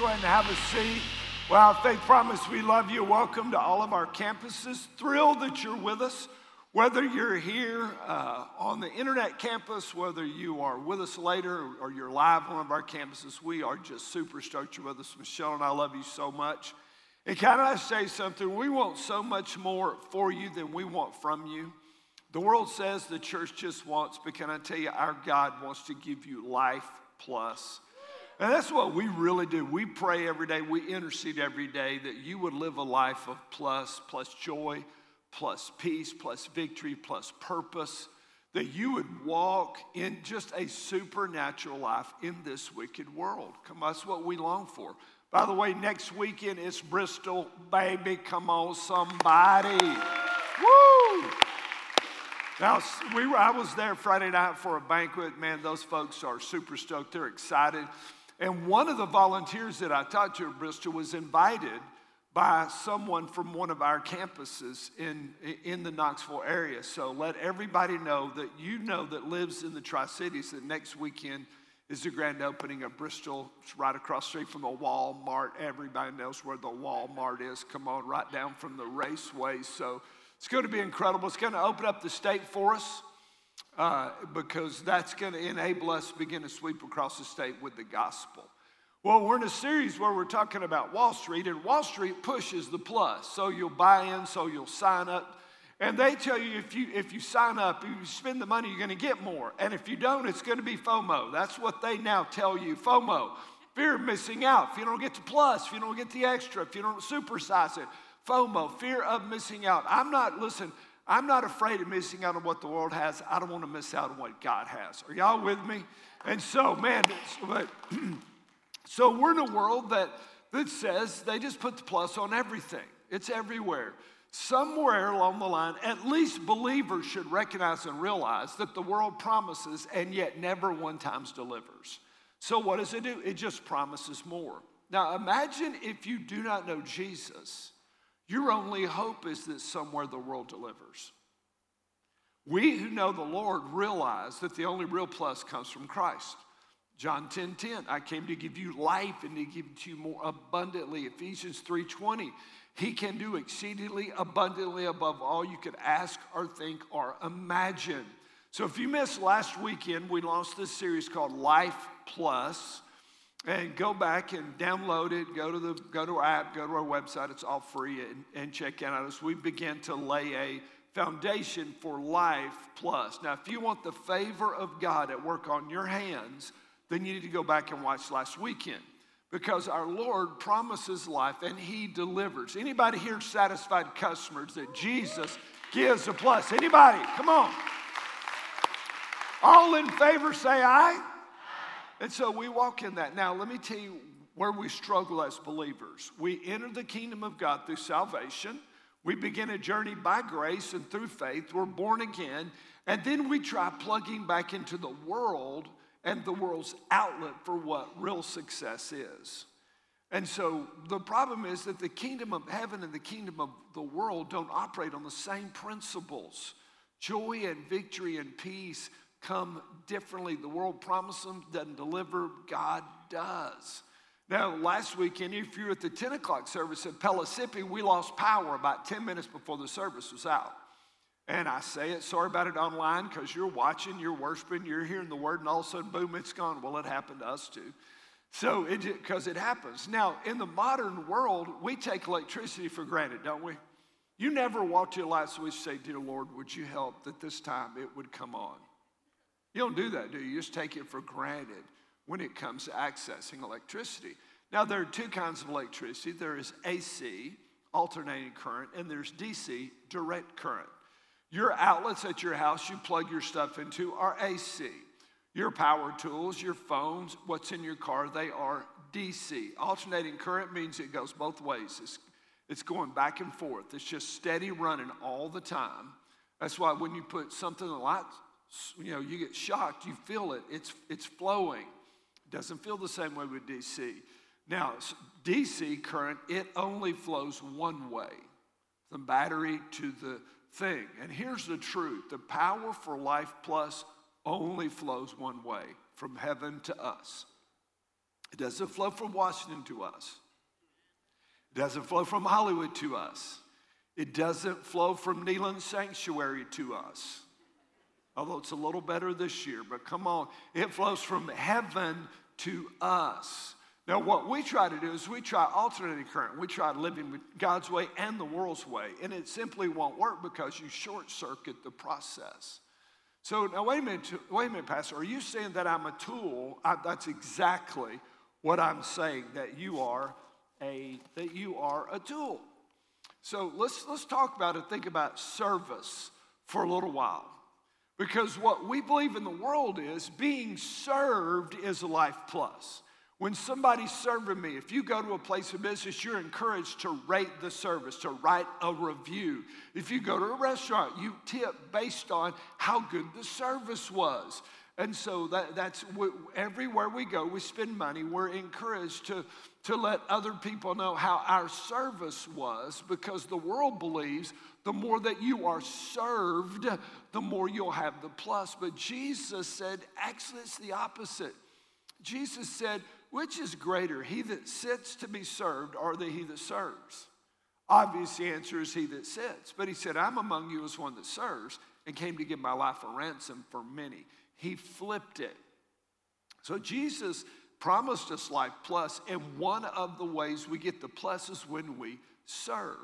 go ahead and have a seat. Well, Faith Promise, we love you. Welcome to all of our campuses. Thrilled that you're with us. Whether you're here uh, on the internet campus, whether you are with us later or you're live on one of our campuses, we are just super stoked you're with us. Michelle and I love you so much. And can I say something? We want so much more for you than we want from you. The world says the church just wants, but can I tell you, our God wants to give you life plus. And that's what we really do. We pray every day, we intercede every day that you would live a life of plus, plus joy, plus peace, plus victory, plus purpose, that you would walk in just a supernatural life in this wicked world. Come on, that's what we long for. By the way, next weekend is Bristol, baby. Come on, somebody. Woo! Now, we were, I was there Friday night for a banquet. Man, those folks are super stoked. They're excited. And one of the volunteers that I talked to at Bristol was invited by someone from one of our campuses in, in the Knoxville area. So let everybody know that you know that lives in the Tri Cities that next weekend is the grand opening of Bristol. It's right across street from the Walmart. Everybody knows where the Walmart is. Come on, right down from the raceway. So it's going to be incredible. It's going to open up the state for us uh, because that's going to enable us to begin to sweep across the state with the gospel. Well, we're in a series where we're talking about Wall Street, and Wall Street pushes the plus. So you'll buy in, so you'll sign up. And they tell you if you if you sign up, if you spend the money, you're going to get more. And if you don't, it's going to be FOMO. That's what they now tell you. FOMO, fear of missing out. If you don't get the plus, if you don't get the extra, if you don't supersize it, FOMO, fear of missing out. I'm not listen. I'm not afraid of missing out on what the world has. I don't want to miss out on what God has. Are y'all with me? And so, man, but. So we're in a world that, that says they just put the plus on everything, it's everywhere. Somewhere along the line, at least believers should recognize and realize that the world promises and yet never one times delivers. So, what does it do? It just promises more. Now, imagine if you do not know Jesus, your only hope is that somewhere the world delivers. We who know the Lord realize that the only real plus comes from Christ. John 10 10, I came to give you life and to give it to you more abundantly. Ephesians 3 20, he can do exceedingly abundantly above all you could ask or think or imagine. So if you missed last weekend, we launched this series called Life Plus. And go back and download it. Go to the go to our app, go to our website. It's all free and, and check out as we begin to lay a foundation for life plus. Now, if you want the favor of God at work on your hands, then you need to go back and watch last weekend because our Lord promises life and he delivers. Anybody here satisfied customers that Jesus gives a plus? Anybody? Come on. All in favor say aye. And so we walk in that. Now, let me tell you where we struggle as believers. We enter the kingdom of God through salvation. We begin a journey by grace and through faith. We're born again. And then we try plugging back into the world and the world's outlet for what real success is. And so the problem is that the kingdom of heaven and the kingdom of the world don't operate on the same principles. Joy and victory and peace come differently. The world promises them, doesn't deliver, God does. Now, last weekend, if you were at the 10 o'clock service at Pellissippi, we lost power about 10 minutes before the service was out. And I say it, sorry about it online, because you're watching, you're worshiping, you're hearing the word, and all of a sudden, boom, it's gone. Well, it happened to us too. So, because it, it happens. Now, in the modern world, we take electricity for granted, don't we? You never walk to your light switch and say, Dear Lord, would you help that this time it would come on? You don't do that, do you? You just take it for granted when it comes to accessing electricity. Now, there are two kinds of electricity there is AC, alternating current, and there's DC, direct current. Your outlets at your house you plug your stuff into are AC. Your power tools, your phones, what's in your car, they are DC. Alternating current means it goes both ways. It's, it's going back and forth. It's just steady running all the time. That's why when you put something light, you know, you get shocked, you feel it. It's, it's flowing. It doesn't feel the same way with DC. Now, DC current, it only flows one way from battery to the thing. And here's the truth the power for life plus only flows one way from heaven to us. It doesn't flow from Washington to us. It doesn't flow from Hollywood to us. It doesn't flow from Neyland Sanctuary to us. Although it's a little better this year, but come on, it flows from heaven to us. Now, what we try to do is we try alternating current. We try living with God's way and the world's way, and it simply won't work because you short circuit the process. So now, wait a minute, wait a minute, Pastor. Are you saying that I'm a tool? I, that's exactly what I'm saying. That you are a that you are a tool. So let's let's talk about it. Think about service for a little while, because what we believe in the world is being served is a life plus. When somebody's serving me, if you go to a place of business, you're encouraged to rate the service, to write a review. If you go to a restaurant, you tip based on how good the service was. And so that, that's everywhere we go, we spend money, we're encouraged to, to let other people know how our service was because the world believes the more that you are served, the more you'll have the plus. But Jesus said, actually, it's the opposite. Jesus said, which is greater, he that sits to be served or the he that serves? Obvious answer is he that sits. But he said, I'm among you as one that serves and came to give my life a ransom for many. He flipped it. So Jesus promised us life plus, and one of the ways we get the plus is when we serve.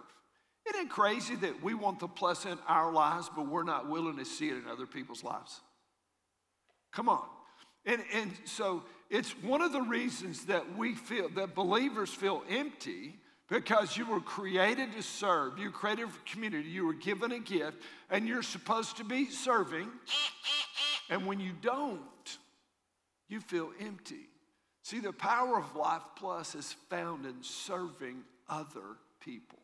Isn't it crazy that we want the plus in our lives, but we're not willing to see it in other people's lives? Come on. And, and so it's one of the reasons that we feel, that believers feel empty because you were created to serve. You created for community. You were given a gift, and you're supposed to be serving. And when you don't, you feel empty. See, the power of Life Plus is found in serving other people.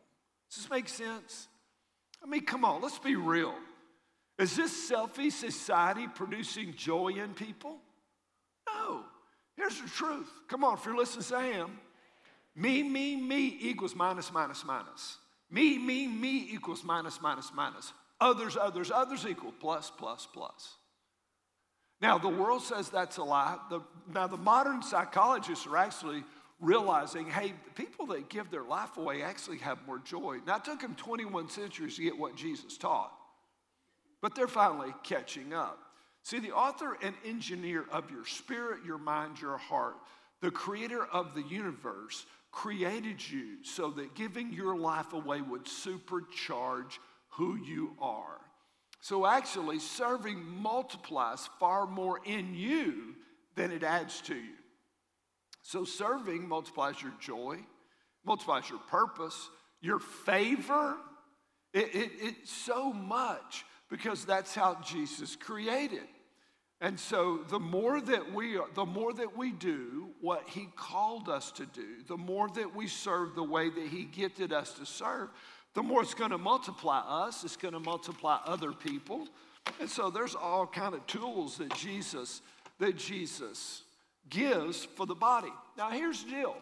Does this make sense? I mean, come on, let's be real. Is this selfie society producing joy in people? No. Here's the truth. Come on, if you're listening, say am. Me, me, me equals minus, minus, minus. Me, me, me equals minus, minus, minus. Others, others, others equal plus, plus, plus. Now, the world says that's a lie. The, now, the modern psychologists are actually realizing hey, people that give their life away actually have more joy. Now, it took them 21 centuries to get what Jesus taught, but they're finally catching up. See, the author and engineer of your spirit, your mind, your heart, the creator of the universe, created you so that giving your life away would supercharge who you are. So actually, serving multiplies far more in you than it adds to you. So serving multiplies your joy, multiplies your purpose, your favor. It, it, it's so much because that's how Jesus created. And so the more that we are, the more that we do what he called us to do, the more that we serve the way that he gifted us to serve, the more it's going to multiply us, it's going to multiply other people. And so there's all kind of tools that Jesus that Jesus gives for the body. Now here's the deal.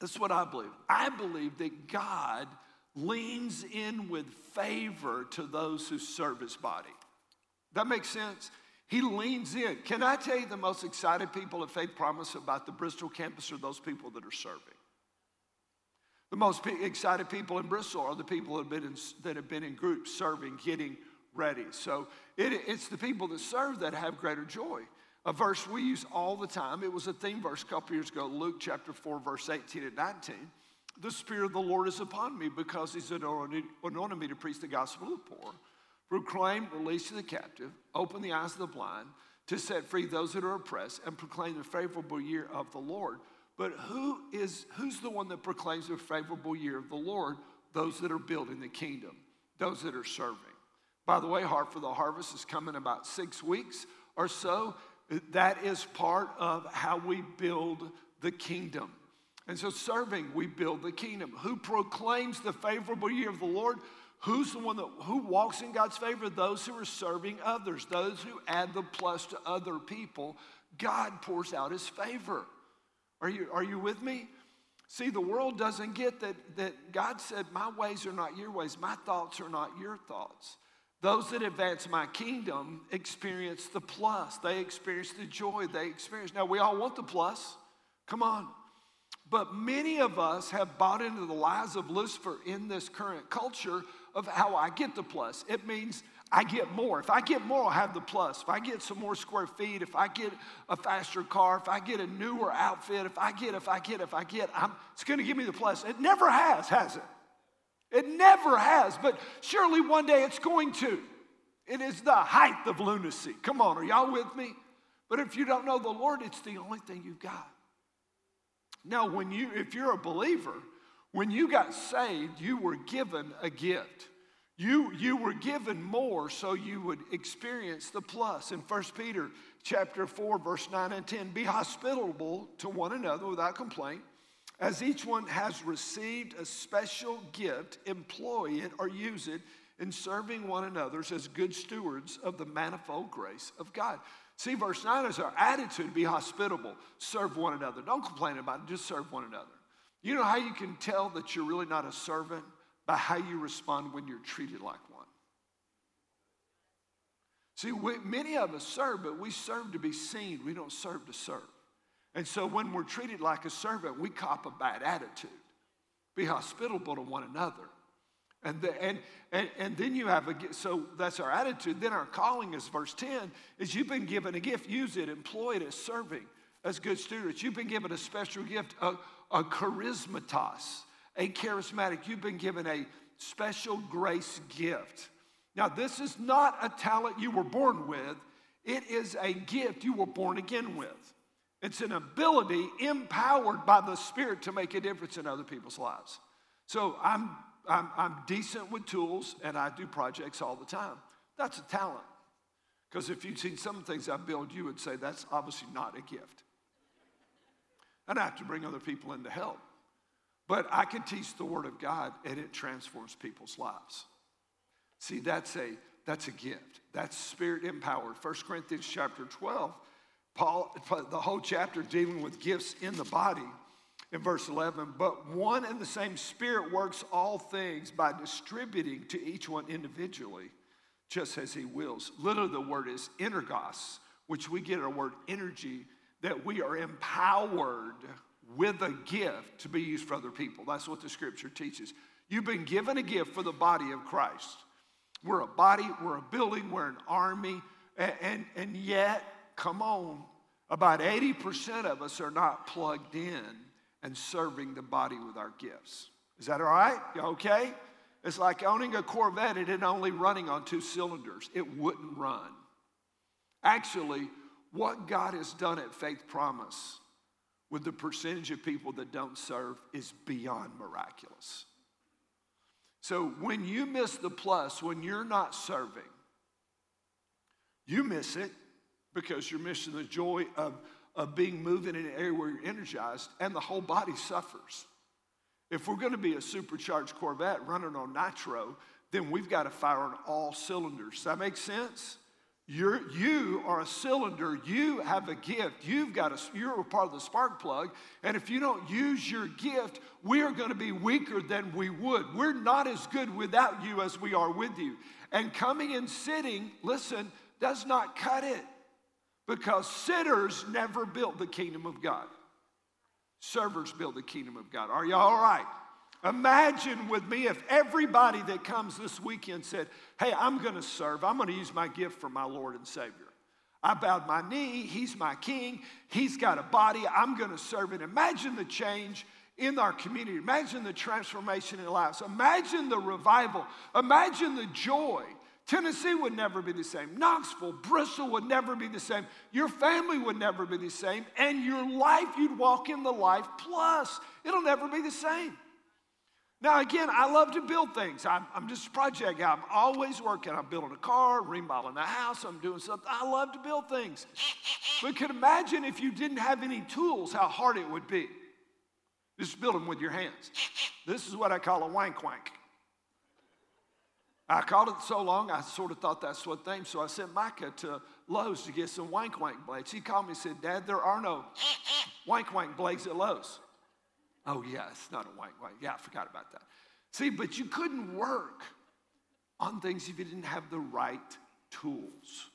This is what I believe. I believe that God leans in with favor to those who serve his body. That makes sense? He leans in. Can I tell you the most excited people at Faith Promise about the Bristol campus are those people that are serving? The most excited people in Bristol are the people that have been in, that have been in groups serving, getting ready. So it, it's the people that serve that have greater joy. A verse we use all the time, it was a theme verse a couple years ago, Luke chapter 4, verse 18 and 19. The Spirit of the Lord is upon me because He's anointed, me to preach the gospel to the poor proclaim release to the captive, open the eyes of the blind, to set free those that are oppressed, and proclaim the favorable year of the Lord. But who is who's the one that proclaims the favorable year of the Lord? Those that are building the kingdom, those that are serving. By the way, Heart for the Harvest is coming about six weeks or so. That is part of how we build the kingdom. And so, serving, we build the kingdom. Who proclaims the favorable year of the Lord? Who's the one that who walks in God's favor? Those who are serving others, those who add the plus to other people. God pours out his favor. Are you, are you with me? See, the world doesn't get that, that God said, My ways are not your ways, my thoughts are not your thoughts. Those that advance my kingdom experience the plus. They experience the joy. They experience. Now, we all want the plus. Come on. But many of us have bought into the lies of Lucifer in this current culture of how I get the plus. It means I get more. If I get more, I'll have the plus. If I get some more square feet, if I get a faster car, if I get a newer outfit, if I get, if I get, if I get, I'm, it's going to give me the plus. It never has, has it? It never has, but surely one day it's going to. It is the height of lunacy. Come on, are y'all with me? But if you don't know the Lord, it's the only thing you've got. Now, when you, if you're a believer, when you got saved, you were given a gift. You, you were given more so you would experience the plus. In 1 Peter chapter 4, verse 9 and 10, be hospitable to one another without complaint. As each one has received a special gift, employ it or use it in serving one another as good stewards of the manifold grace of God. See, verse 9 is our attitude be hospitable, serve one another. Don't complain about it, just serve one another. You know how you can tell that you're really not a servant? By how you respond when you're treated like one. See, we, many of us serve, but we serve to be seen. We don't serve to serve. And so when we're treated like a servant, we cop a bad attitude. Be hospitable to one another. And, the, and, and, and then you have a, gift. so that's our attitude. Then our calling is verse 10 is you've been given a gift, use it, employ it as serving, as good stewards. You've been given a special gift, a, a charismatos, a charismatic. You've been given a special grace gift. Now, this is not a talent you were born with, it is a gift you were born again with. It's an ability empowered by the Spirit to make a difference in other people's lives. So I'm I'm, I'm decent with tools and I do projects all the time. That's a talent. Because if you'd seen some of the things I build, you would say that's obviously not a gift. And I have to bring other people in to help. But I can teach the Word of God and it transforms people's lives. See, that's a, that's a gift. That's spirit empowered. 1 Corinthians chapter 12, Paul, the whole chapter dealing with gifts in the body in verse 11, but one and the same Spirit works all things by distributing to each one individually, just as He wills. Literally, the word is energos, which we get our word energy, that we are empowered with a gift to be used for other people. That's what the scripture teaches. You've been given a gift for the body of Christ. We're a body, we're a building, we're an army, and, and, and yet, come on, about 80% of us are not plugged in and serving the body with our gifts. Is that all right? You okay? It's like owning a Corvette and it only running on two cylinders. It wouldn't run. Actually, what God has done at Faith Promise with the percentage of people that don't serve is beyond miraculous. So when you miss the plus, when you're not serving, you miss it because you're missing the joy of of being moving in an area where you're energized, and the whole body suffers. If we're going to be a supercharged Corvette running on nitro, then we've got to fire on all cylinders. Does that make sense? You're, you are a cylinder. You have a gift. You've got a, you're a part of the spark plug. And if you don't use your gift, we are going to be weaker than we would. We're not as good without you as we are with you. And coming and sitting, listen, does not cut it because sinners never built the kingdom of God. Servers build the kingdom of God. Are you all right? Imagine with me if everybody that comes this weekend said, Hey, I'm going to serve. I'm going to use my gift for my Lord and Savior. I bowed my knee. He's my king. He's got a body. I'm going to serve it. Imagine the change in our community. Imagine the transformation in lives. Imagine the revival. Imagine the joy Tennessee would never be the same. Knoxville, Bristol would never be the same. Your family would never be the same. And your life, you'd walk in the life plus. It'll never be the same. Now, again, I love to build things. I'm, I'm just a project guy. I'm always working. I'm building a car, remodeling a house. I'm doing something. I love to build things. But could imagine if you didn't have any tools, how hard it would be. Just build them with your hands. This is what I call a wank wank. I called it so long, I sort of thought that's what thing. So I sent Micah to Lowe's to get some wank wank blades. He called me and said, Dad, there are no wank wank blades at Lowe's. Oh, yeah, it's not a wank wank. Yeah, I forgot about that. See, but you couldn't work on things if you didn't have the right tools.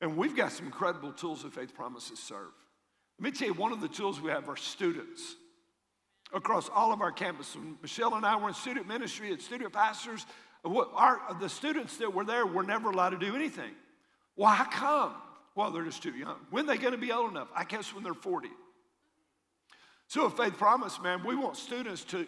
And we've got some incredible tools that Faith Promises serve. Let me tell you, one of the tools we have are students across all of our campuses. Michelle and I were in student ministry at student pastors. Our, the students that were there were never allowed to do anything. How come? Well, they're just too young. When are they going to be old enough? I guess when they're 40. So, at Faith Promise, man, we want students to,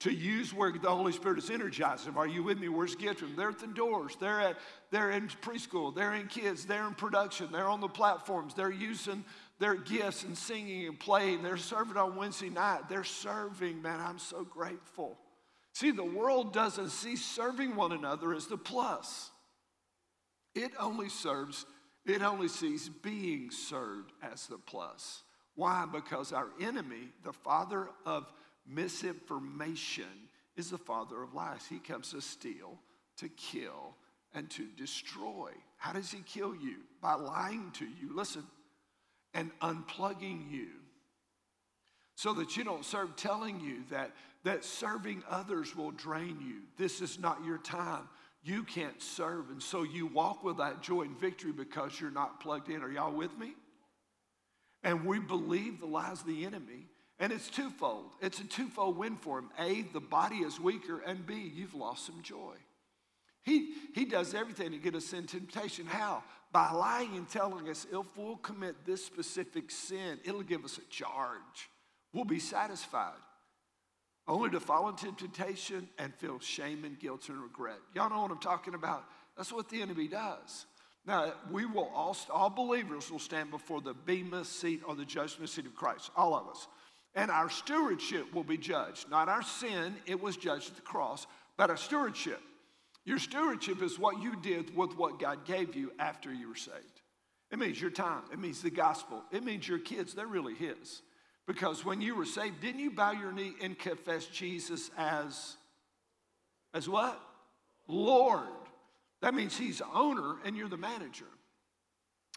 to use where the Holy Spirit is energizing them. Are you with me? Where's Gittim? They're at the doors. They're, at, they're in preschool. They're in kids. They're in production. They're on the platforms. They're using their gifts and singing and playing. They're serving on Wednesday night. They're serving, man. I'm so grateful. See, the world doesn't see serving one another as the plus. It only serves, it only sees being served as the plus. Why? Because our enemy, the father of misinformation, is the father of lies. He comes to steal, to kill, and to destroy. How does he kill you? By lying to you. Listen, and unplugging you so that you don't serve, telling you that, that serving others will drain you. This is not your time. You can't serve. And so you walk with that joy and victory because you're not plugged in. Are y'all with me? And we believe the lies of the enemy. And it's twofold. It's a twofold win for him. A, the body is weaker, and B, you've lost some joy. He, he does everything to get us in temptation. How? By lying and telling us if we'll commit this specific sin, it'll give us a charge. We'll be satisfied. Only to fall into temptation and feel shame and guilt and regret. Y'all know what I'm talking about? That's what the enemy does. Now, we will all, all believers will stand before the bema seat or the judgment seat of Christ, all of us. And our stewardship will be judged. Not our sin, it was judged at the cross, but our stewardship. Your stewardship is what you did with what God gave you after you were saved. It means your time, it means the gospel, it means your kids, they're really His. Because when you were saved, didn't you bow your knee and confess Jesus as, as what? Lord. That means He's owner and you're the manager.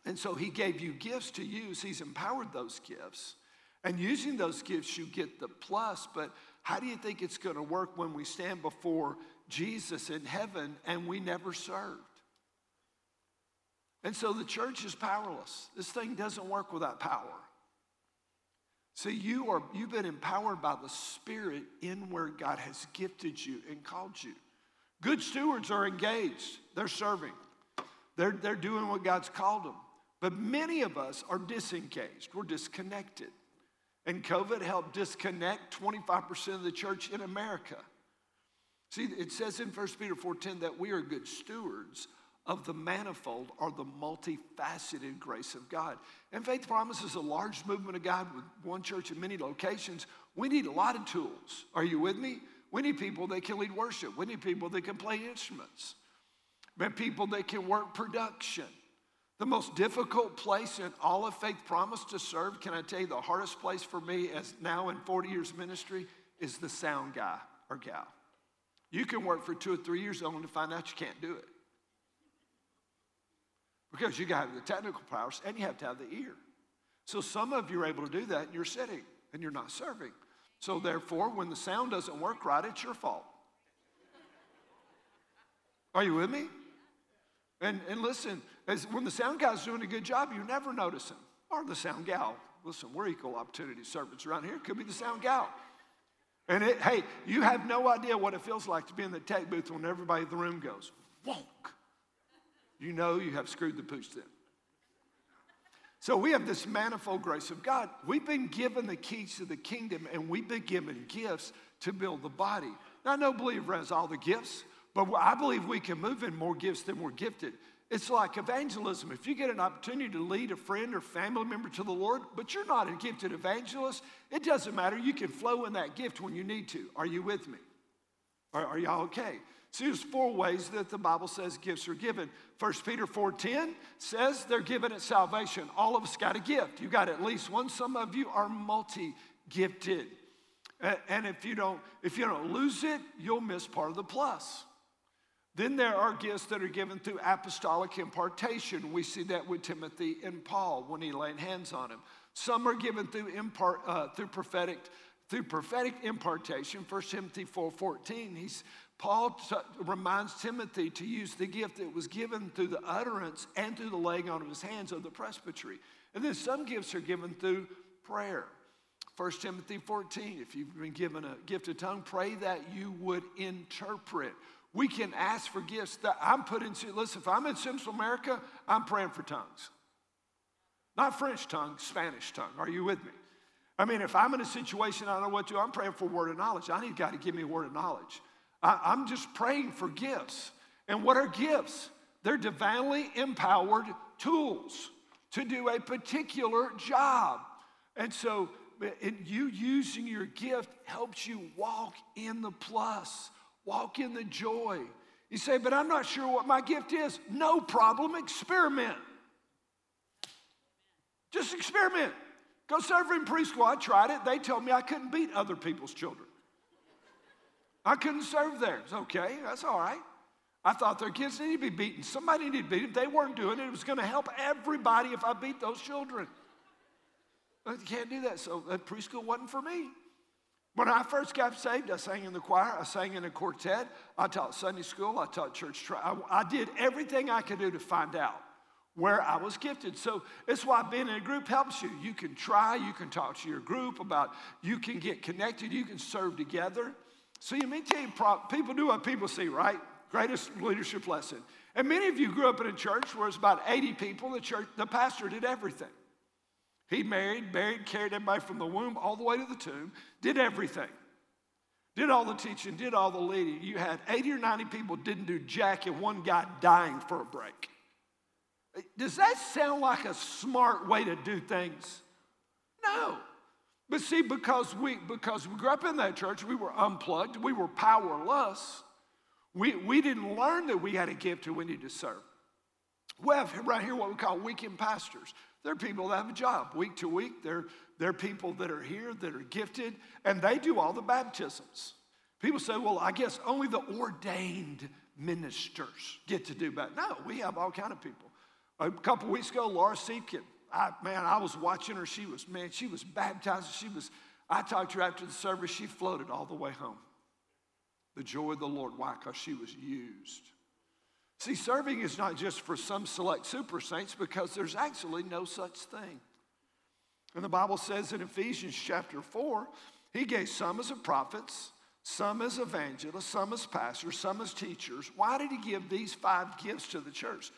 And so He gave you gifts to use, He's empowered those gifts. And using those gifts, you get the plus. But how do you think it's going to work when we stand before Jesus in heaven and we never served? And so the church is powerless. This thing doesn't work without power. See, you are, you've been empowered by the Spirit in where God has gifted you and called you. Good stewards are engaged, they're serving, they're, they're doing what God's called them. But many of us are disengaged, we're disconnected. And COVID helped disconnect 25% of the church in America. See, it says in 1 Peter 4:10 that we are good stewards of the manifold or the multifaceted grace of God. And Faith Promise is a large movement of God with one church in many locations. We need a lot of tools. Are you with me? We need people that can lead worship. We need people that can play instruments. We need people that can work production. The most difficult place in all of Faith Promise to serve, can I tell you, the hardest place for me as now in 40 years ministry is the sound guy or gal. You can work for two or three years only to find out you can't do it. Because you got the technical powers and you have to have the ear. So some of you are able to do that and you're sitting and you're not serving. So therefore, when the sound doesn't work right, it's your fault. Are you with me? And, and listen, as, when the sound guy's doing a good job, you never notice him. Or the sound gal. Listen, we're equal opportunity servants around here. Could be the sound gal. And it, hey, you have no idea what it feels like to be in the tech booth when everybody in the room goes, wonk. You know you have screwed the pooch then. So we have this manifold grace of God. We've been given the keys to the kingdom and we've been given gifts to build the body. Now, no believer has all the gifts. But I believe we can move in more gifts than we're gifted. It's like evangelism. If you get an opportunity to lead a friend or family member to the Lord, but you're not a gifted evangelist, it doesn't matter. You can flow in that gift when you need to. Are you with me? Are, are y'all okay? See, there's four ways that the Bible says gifts are given. 1 Peter 4.10 says they're given at salvation. All of us got a gift. You got at least one. Some of you are multi-gifted. And if you don't, if you don't lose it, you'll miss part of the plus. Then there are gifts that are given through apostolic impartation. We see that with Timothy and Paul when he laid hands on him. Some are given through, impart, uh, through prophetic through prophetic impartation. 1 Timothy 4:14. He's Paul t- reminds Timothy to use the gift that was given through the utterance and through the laying on of his hands of the presbytery. And then some gifts are given through prayer. 1 Timothy 14, if you've been given a gift of tongue, pray that you would interpret. We can ask for gifts that I'm putting, listen, if I'm in Central America, I'm praying for tongues. Not French tongue, Spanish tongue. Are you with me? I mean, if I'm in a situation I don't know what to I'm praying for a word of knowledge. I need God to give me a word of knowledge. I, I'm just praying for gifts. And what are gifts? They're divinely empowered tools to do a particular job. And so, you using your gift helps you walk in the plus, walk in the joy. You say, but I'm not sure what my gift is. No problem, experiment. Just experiment. Go serve in preschool. I tried it. They told me I couldn't beat other people's children. I couldn't serve theirs. Okay, that's all right. I thought their kids needed to be beaten. Somebody needed to beat them. They weren't doing it. It was going to help everybody if I beat those children. You can't do that. So that preschool wasn't for me. When I first got saved, I sang in the choir, I sang in a quartet, I taught Sunday school, I taught church. I, I did everything I could do to find out where I was gifted. So it's why being in a group helps you. You can try, you can talk to your group about, you can get connected, you can serve together. So you may tell people do what people see, right? Greatest leadership lesson. And many of you grew up in a church where it's about 80 people. The church, the pastor did everything. He married, buried, carried everybody from the womb all the way to the tomb, did everything. Did all the teaching, did all the leading. You had 80 or 90 people didn't do jack and one guy dying for a break. Does that sound like a smart way to do things? No. But see, because we because we grew up in that church, we were unplugged, we were powerless. We, we didn't learn that we had a gift and we need to serve. We have right here what we call weekend pastors. They're people that have a job week to week. They're, they're people that are here that are gifted, and they do all the baptisms. People say, well, I guess only the ordained ministers get to do that. No, we have all kind of people. A couple weeks ago, Laura Seepkin, I, man, I was watching her. She was, man, she was baptized. She was, I talked to her after the service. She floated all the way home. The joy of the Lord. Why? Because she was used. See, serving is not just for some select super saints because there's actually no such thing. And the Bible says in Ephesians chapter 4, he gave some as prophets, some as evangelists, some as pastors, some as teachers. Why did he give these five gifts to the church?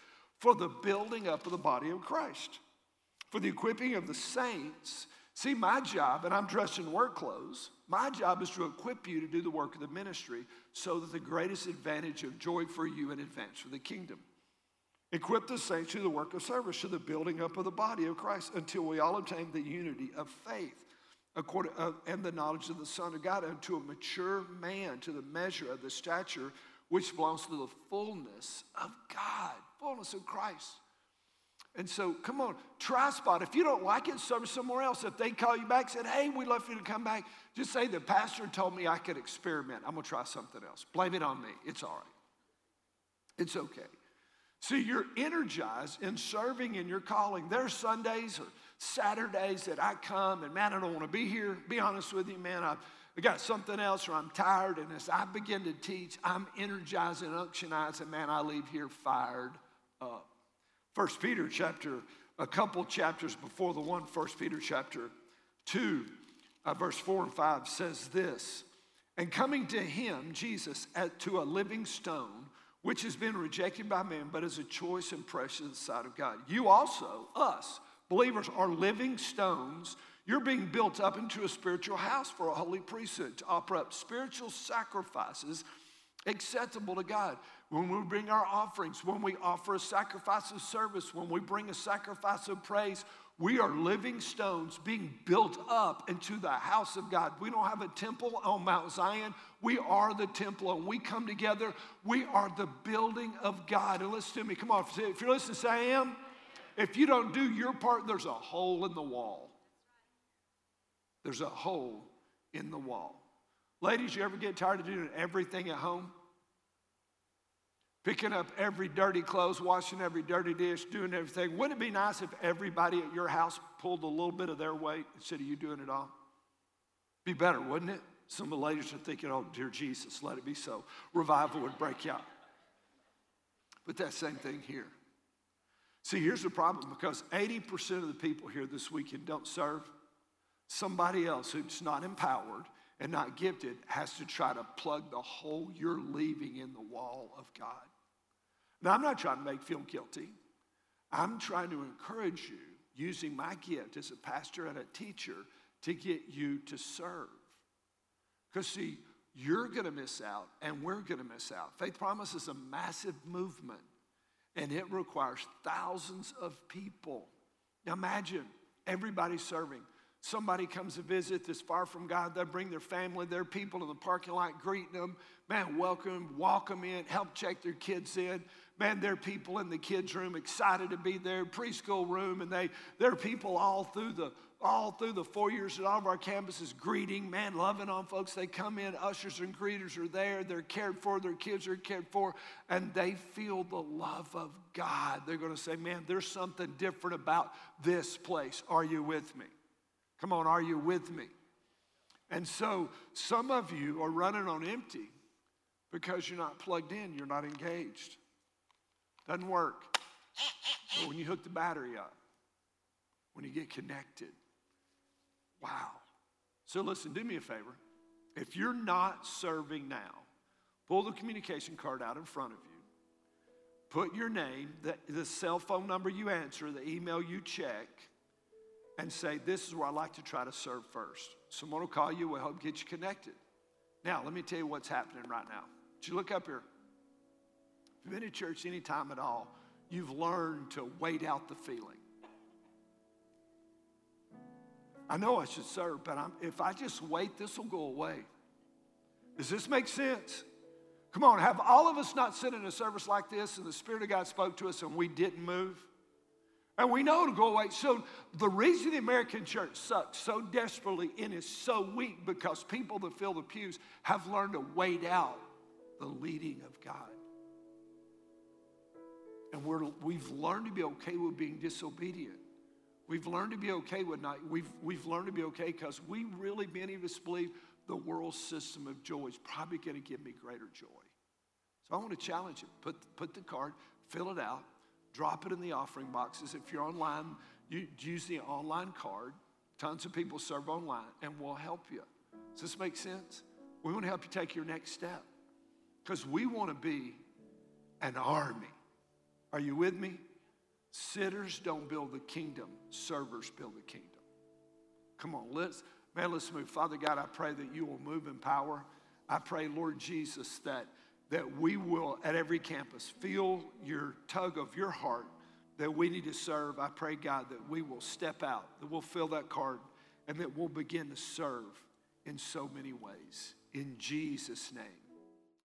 For the building up of the body of Christ, for the equipping of the saints. See, my job, and I'm dressed in work clothes, my job is to equip you to do the work of the ministry so that the greatest advantage of joy for you and advance for the kingdom. Equip the saints to the work of service, to the building up of the body of Christ, until we all obtain the unity of faith according, uh, and the knowledge of the Son of God, unto a mature man, to the measure of the stature which belongs to the fullness of God, fullness of Christ. And so, come on, try spot. If you don't like it, serve somewhere else. If they call you back, said, "Hey, we'd love for you to come back," just say the pastor told me I could experiment. I'm gonna try something else. Blame it on me. It's all right. It's okay. See, you're energized in serving in your calling. There's Sundays or Saturdays that I come and man, I don't want to be here. Be honest with you, man. I, I got something else or I'm tired. And as I begin to teach, I'm unctionized, and man, I leave here fired up. First Peter chapter, a couple chapters before the one, First Peter chapter 2, uh, verse 4 and 5 says this And coming to him, Jesus, at, to a living stone, which has been rejected by men, but is a choice and precious the sight of God. You also, us, believers, are living stones. You're being built up into a spiritual house for a holy priesthood to offer up spiritual sacrifices acceptable to God. When we bring our offerings, when we offer a sacrifice of service, when we bring a sacrifice of praise, we are living stones being built up into the house of God. We don't have a temple on Mount Zion. We are the temple, and we come together. We are the building of God. And listen to me. Come on. If you're listening, say I am. If you don't do your part, there's a hole in the wall. There's a hole in the wall. Ladies, you ever get tired of doing everything at home? Picking up every dirty clothes, washing every dirty dish, doing everything. Wouldn't it be nice if everybody at your house pulled a little bit of their weight instead of you doing it all? Be better, wouldn't it? Some of the ladies are thinking, oh, dear Jesus, let it be so. Revival would break out. But that same thing here. See, here's the problem because 80% of the people here this weekend don't serve. somebody else who's not empowered and not gifted has to try to plug the hole you're leaving in the wall of God. Now, I'm not trying to make feel guilty. I'm trying to encourage you using my gift as a pastor and a teacher to get you to serve. Because, see, you're going to miss out and we're going to miss out. Faith Promise is a massive movement and it requires thousands of people. Now, imagine everybody serving. Somebody comes to visit that's far from God. They bring their family, their people in the parking lot, greeting them. Man, welcome, walk them in, help check their kids in. Man, there are people in the kids' room excited to be there, preschool room, and they there are people all through the all through the four years at all of our campuses greeting, man, loving on folks. They come in, ushers and greeters are there, they're cared for, their kids are cared for, and they feel the love of God. They're going to say, man, there's something different about this place. Are you with me? Come on, are you with me? And so some of you are running on empty because you're not plugged in, you're not engaged. Doesn't work. But when you hook the battery up, when you get connected, wow. So listen, do me a favor. If you're not serving now, pull the communication card out in front of you. Put your name, the, the cell phone number you answer, the email you check, and say, This is where I like to try to serve first. Someone will call you, we'll help get you connected. Now, let me tell you what's happening right now. Did you look up here? If you've been to church any time at all, you've learned to wait out the feeling. I know I should serve, but I'm, if I just wait, this will go away. Does this make sense? Come on, have all of us not sit in a service like this and the Spirit of God spoke to us and we didn't move? And we know to go away. So the reason the American church sucks so desperately and is so weak because people that fill the pews have learned to wait out the leading of God. And we're, we've learned to be okay with being disobedient. We've learned to be okay with not, we've, we've learned to be okay because we really, many of us believe the world system of joy is probably going to give me greater joy. So I want to challenge you. Put, put the card, fill it out, drop it in the offering boxes. If you're online, you use the online card. Tons of people serve online, and we'll help you. Does this make sense? We want to help you take your next step because we want to be an army. Are you with me? Sitters don't build the kingdom, servers build the kingdom. Come on, let's, man, let's move. Father God, I pray that you will move in power. I pray, Lord Jesus, that, that we will at every campus feel your tug of your heart that we need to serve. I pray, God, that we will step out, that we'll fill that card, and that we'll begin to serve in so many ways. In Jesus' name.